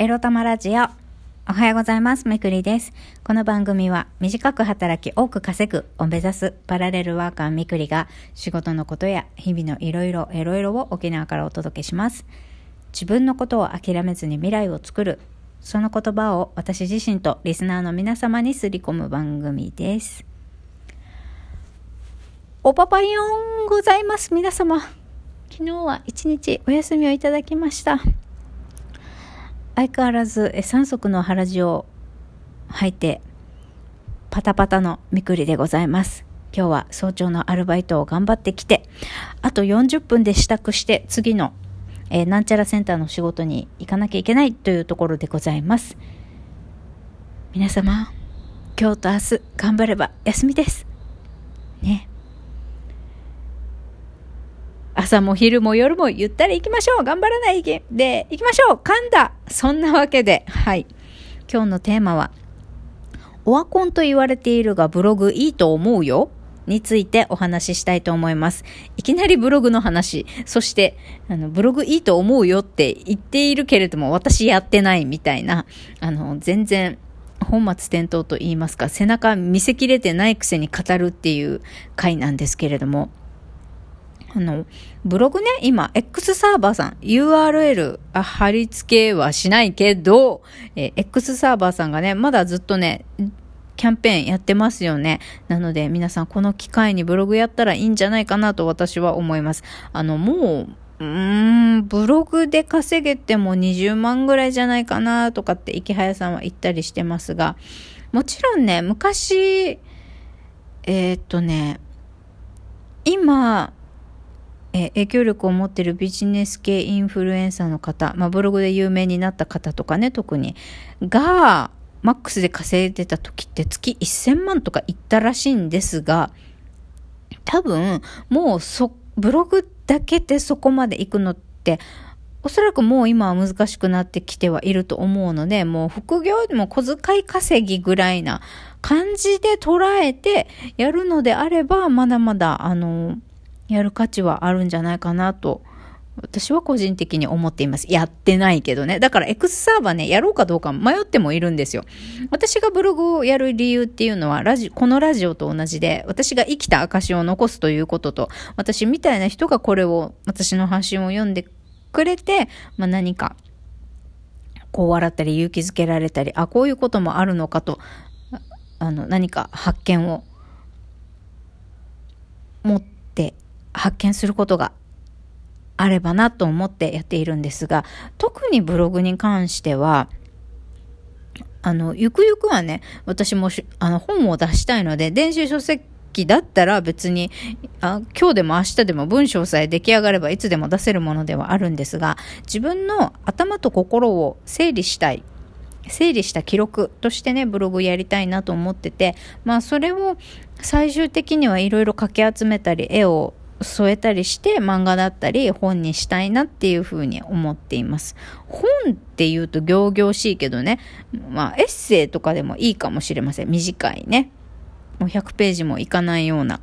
エロ玉ラジオ。おはようございます。めくりです。この番組は短く働き多く稼ぐを目指すパラレルワーカーみくりが仕事のことや日々のいろいろエロいろを沖縄からお届けします。自分のことを諦めずに未来を作る。その言葉を私自身とリスナーの皆様にすり込む番組です。おパパヨンございます。皆様。昨日は一日お休みをいただきました。相変わらずえ三足の腹地を履いてパタパタのみくりでございます。今日は早朝のアルバイトを頑張ってきて、あと40分で支度して次の、えーなんちゃらセンターの仕事に行かなきゃいけないというところでございます。皆様、今日と明日頑張れば休みです。ね。朝も昼も夜もゆったり行きましょう。頑張らないで行きましょう。噛んだ。そんなわけで、はい。今日のテーマは、オワコンと言われているがブログいいと思うよ？についてお話ししたいと思います。いきなりブログの話、そして、あの、ブログいいと思うよって言っているけれども、私やってないみたいな、あの、全然、本末転倒と言いますか、背中見せきれてないくせに語るっていう回なんですけれども、あの、ブログね、今、X サーバーさん、URL 貼り付けはしないけど、えー X サーバーさんがね、まだずっとね、キャンペーンやってますよね。なので、皆さんこの機会にブログやったらいいんじゃないかなと私は思います。あの、もう、うーん、ブログで稼げても20万ぐらいじゃないかなとかって、池早さんは言ったりしてますが、もちろんね、昔、えーっとね、今、え影響力を持っているビジネス系インフルエンサーの方、まあ、ブログで有名になった方とかね、特に、が、マックスで稼いでた時って月1000万とかいったらしいんですが、多分、もうそ、ブログだけでそこまで行くのって、おそらくもう今は難しくなってきてはいると思うので、もう副業でも小遣い稼ぎぐらいな感じで捉えてやるのであれば、まだまだ、あの、やる価値はあるんじゃないかなと、私は個人的に思っています。やってないけどね。だから X サーバーね、やろうかどうか迷ってもいるんですよ。私がブログをやる理由っていうのは、ラジこのラジオと同じで、私が生きた証を残すということと、私みたいな人がこれを、私の発信を読んでくれて、まあ何か、こう笑ったり勇気づけられたり、あ、こういうこともあるのかと、あの、何か発見を持って発見することがあればなと思ってやっているんですが、特にブログに関しては、あの、ゆくゆくはね、私もあの本を出したいので、電子書籍だったら別にあ、今日でも明日でも文章さえ出来上がればいつでも出せるものではあるんですが、自分の頭と心を整理したい。整理した記録としてね、ブログやりたいなと思ってて、まあそれを最終的にはいろいろかき集めたり、絵を添えたりして漫画だったり本にしたいなっていうふうに思っています。本って言うと行々しいけどね、まあエッセイとかでもいいかもしれません。短いね。もう100ページもいかないような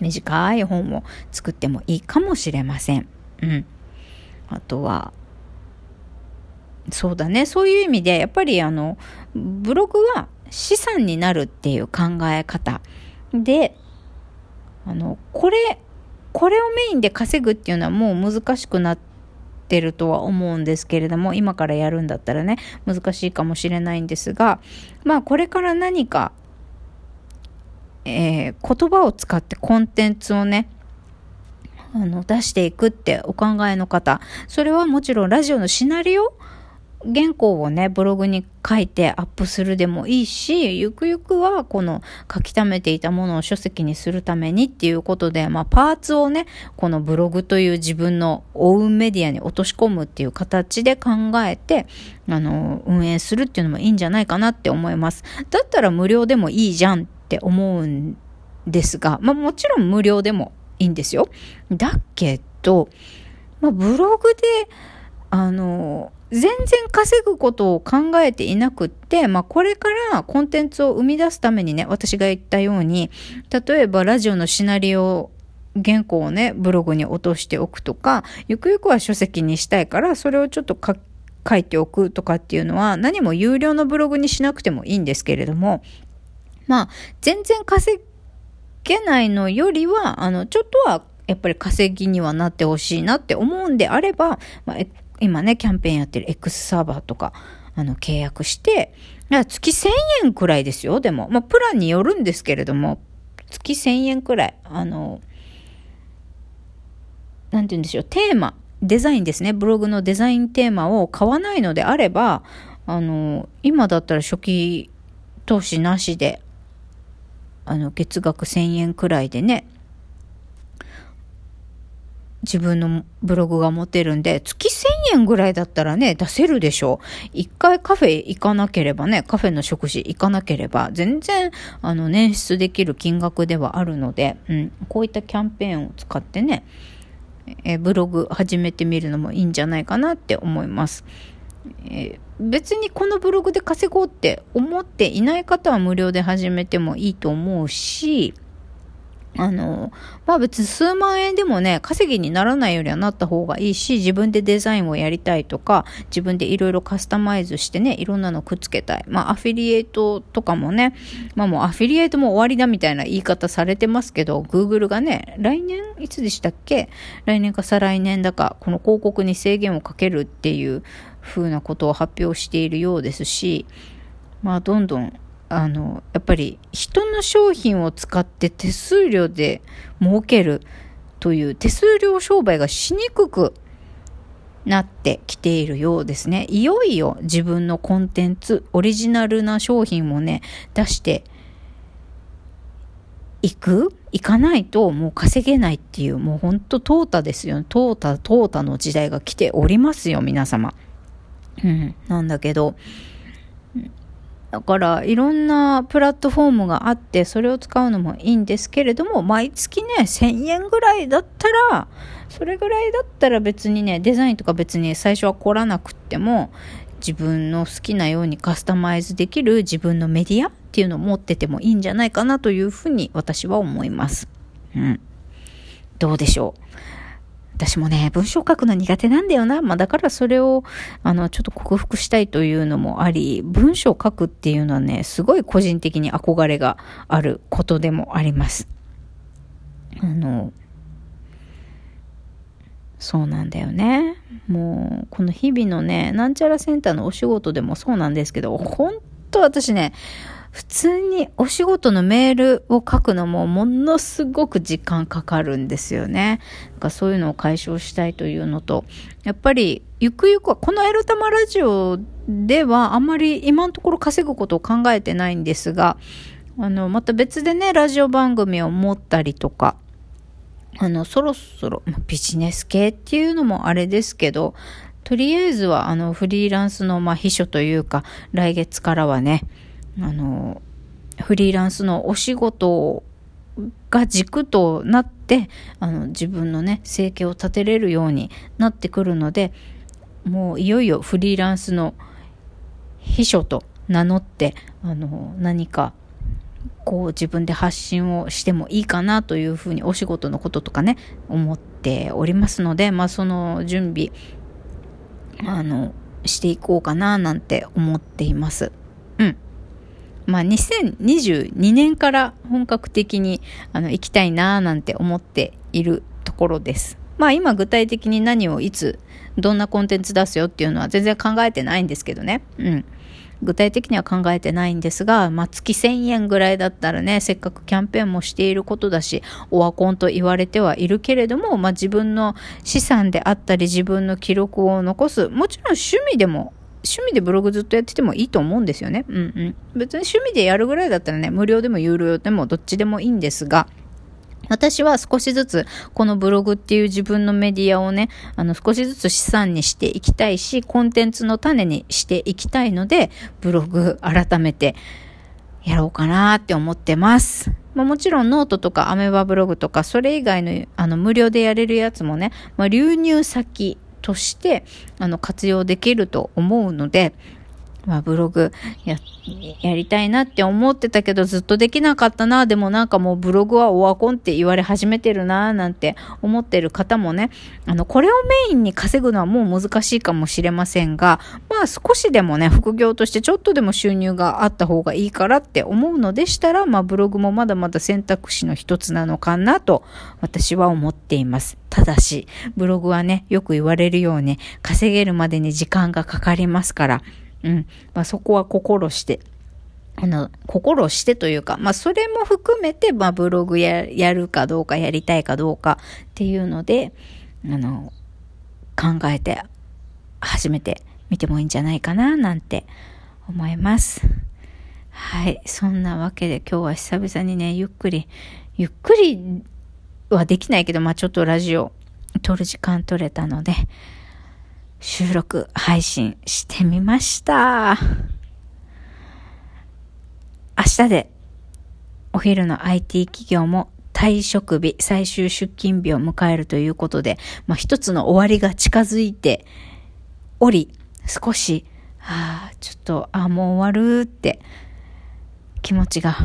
短い本を作ってもいいかもしれません。うん。あとは、そうだね。そういう意味で、やっぱりあの、ブログは資産になるっていう考え方で、あの、これ、これをメインで稼ぐっていうのはもう難しくなってるとは思うんですけれども、今からやるんだったらね、難しいかもしれないんですが、まあこれから何か、えー言葉を使ってコンテンツをね、あの、出していくってお考えの方、それはもちろんラジオのシナリオ原稿をね、ブログに書いてアップするでもいいし、ゆくゆくはこの書き溜めていたものを書籍にするためにっていうことで、まあパーツをね、このブログという自分のオウンメディアに落とし込むっていう形で考えて、あの、運営するっていうのもいいんじゃないかなって思います。だったら無料でもいいじゃんって思うんですが、まあもちろん無料でもいいんですよ。だけど、まあブログで、あの、全然稼ぐことを考えていなくって、まあ、これからコンテンツを生み出すためにね、私が言ったように、例えばラジオのシナリオ原稿をね、ブログに落としておくとか、ゆくゆくは書籍にしたいから、それをちょっと書いておくとかっていうのは何も有料のブログにしなくてもいいんですけれども、まあ、全然稼げないのよりは、あの、ちょっとはやっぱり稼ぎにはなってほしいなって思うんであれば、まあ、今ね、キャンペーンやってる X サーバーとか、あの、契約して、月1000円くらいですよ、でも。まあ、プランによるんですけれども、月1000円くらい、あの、なんて言うんでしょう、テーマ、デザインですね、ブログのデザインテーマを買わないのであれば、あの、今だったら初期投資なしで、あの、月額1000円くらいでね、自分のブログが持てるんで、月1000円ぐらいだったらね、出せるでしょう。一回カフェ行かなければね、カフェの食事行かなければ、全然、あの、捻出できる金額ではあるので、うん、こういったキャンペーンを使ってね、えブログ始めてみるのもいいんじゃないかなって思います。え、別にこのブログで稼ごうって思っていない方は無料で始めてもいいと思うし、あの、まあ別に数万円でもね、稼ぎにならないよりはなった方がいいし、自分でデザインをやりたいとか、自分でいろいろカスタマイズしてね、いろんなのくっつけたい。まあアフィリエイトとかもね、まあもうアフィリエイトも終わりだみたいな言い方されてますけど、Google がね、来年いつでしたっけ？来年か再来年だか、この広告に制限をかけるっていう風なことを発表しているようですし、まあどんどんあの、やっぱり人の商品を使って手数料で儲けるという手数料商売がしにくくなってきているようですね。いよいよ自分のコンテンツ、オリジナルな商品もね、出していく？行かないともう稼げないっていう、もうほんと淘汰ですよ。淘汰、淘汰の時代が来ておりますよ、皆様。うん、なんだけど、だからいろんなプラットフォームがあってそれを使うのもいいんですけれども毎月ね1000円ぐらいだったらそれぐらいだったら別にねデザインとか別に最初は凝らなくっても自分の好きなようにカスタマイズできる自分のメディアっていうのを持っててもいいんじゃないかなというふうに私は思います。うん。どうでしょう？私もね、文章書くの苦手なんだよな。まあだからそれを、あの、ちょっと克服したいというのもあり、文章書くっていうのはね、すごい個人的に憧れがあることでもあります。あの、そうなんだよね。もう、この日々のね、なんちゃらセンターのお仕事でもそうなんですけど、本当私ね、普通にお仕事のメールを書くのもものすごく時間かかるんですよね。かそういうのを解消したいというのと、やっぱりゆくゆくはこのエロ玉ラジオではあんまり今のところ稼ぐことを考えてないんですが、あの、また別でね、ラジオ番組を持ったりとか、あの、そろそろ、ビジネス系っていうのもあれですけど、とりあえずはあのフリーランスのまあ秘書というか来月からはねあの、フリーランスのお仕事が軸となって、あの、自分のね、生計を立てれるようになってくるので、もういよいよフリーランスの秘書と名乗って、あの、何か、こう自分で発信をしてもいいかなというふうにお仕事のこととかね、思っておりますので、まあその準備、あの、していこうかななんて思っています。うん。まあ、2022年から本格的にあの行きたいなぁなんて思っているところです。まあ今具体的に何をいつどんなコンテンツ出すよっていうのは全然考えてないんですけどね。うん。具体的には考えてないんですが、まあ、月1000円ぐらいだったらね、せっかくキャンペーンもしていることだし、オワコンと言われてはいるけれども、まあ、自分の資産であったり、自分の記録を残す、もちろん趣味でも趣味でブログずっとやっててもいいと思うんですよね。うんうん。別に趣味でやるぐらいだったらね、無料でも有料でもどっちでもいいんですが、私は少しずつこのブログっていう自分のメディアをね、あの少しずつ資産にしていきたいし、コンテンツの種にしていきたいので、ブログ改めてやろうかなって思ってます。まあ、もちろんノートとかアメーバブログとか、それ以外のあの無料でやれるやつもね、まあ、流入先としてあの活用できると思うので、まあブログや、やりたいなって思ってたけどずっとできなかったな。でもなんかもうブログはオワコンって言われ始めてるななんて思ってる方もね、あの、これをメインに稼ぐのはもう難しいかもしれませんが、まあ少しでもね、副業としてちょっとでも収入があった方がいいからって思うのでしたら、まあブログもまだまだ選択肢の一つなのかなと私は思っています。ただし、ブログはね、よく言われるように稼げるまでに時間がかかりますから、うん。まあ、そこは心して、あの、心してというか、まあ、それも含めて、まあ、ブログや、やるかどうか、やりたいかどうかっていうので、あの、考えて、始めてみてもいいんじゃないかな、なんて思います。はい。そんなわけで今日は久々にね、ゆっくり、ゆっくりはできないけど、まあ、ちょっとラジオ撮る時間取れたので、収録配信してみました。明日でお昼の IT 企業も退職日、最終出勤日を迎えるということで、まあ、一つの終わりが近づいており、少し、ああ、ちょっと、ああ、もう終わるって気持ちが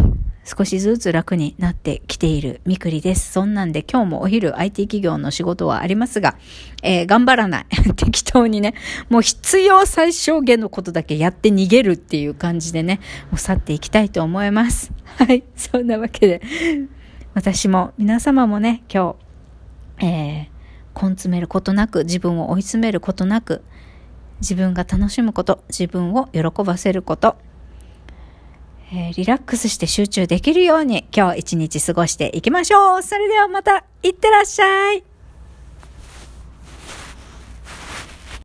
少しずつ楽になってきているみくりです。そんなんで今日もお昼 IT 企業の仕事はありますが、えー、頑張らない。適当にね、もう必要最小限のことだけやって逃げるっていう感じでね、もう去っていきたいと思います。はい。そんなわけで、私も皆様もね、今日、えー、根詰めることなく、自分を追い詰めることなく、自分が楽しむこと、自分を喜ばせること、えー、リラックスして集中できるように今日一日過ごしていきましょう。それではまた、いってらっしゃい。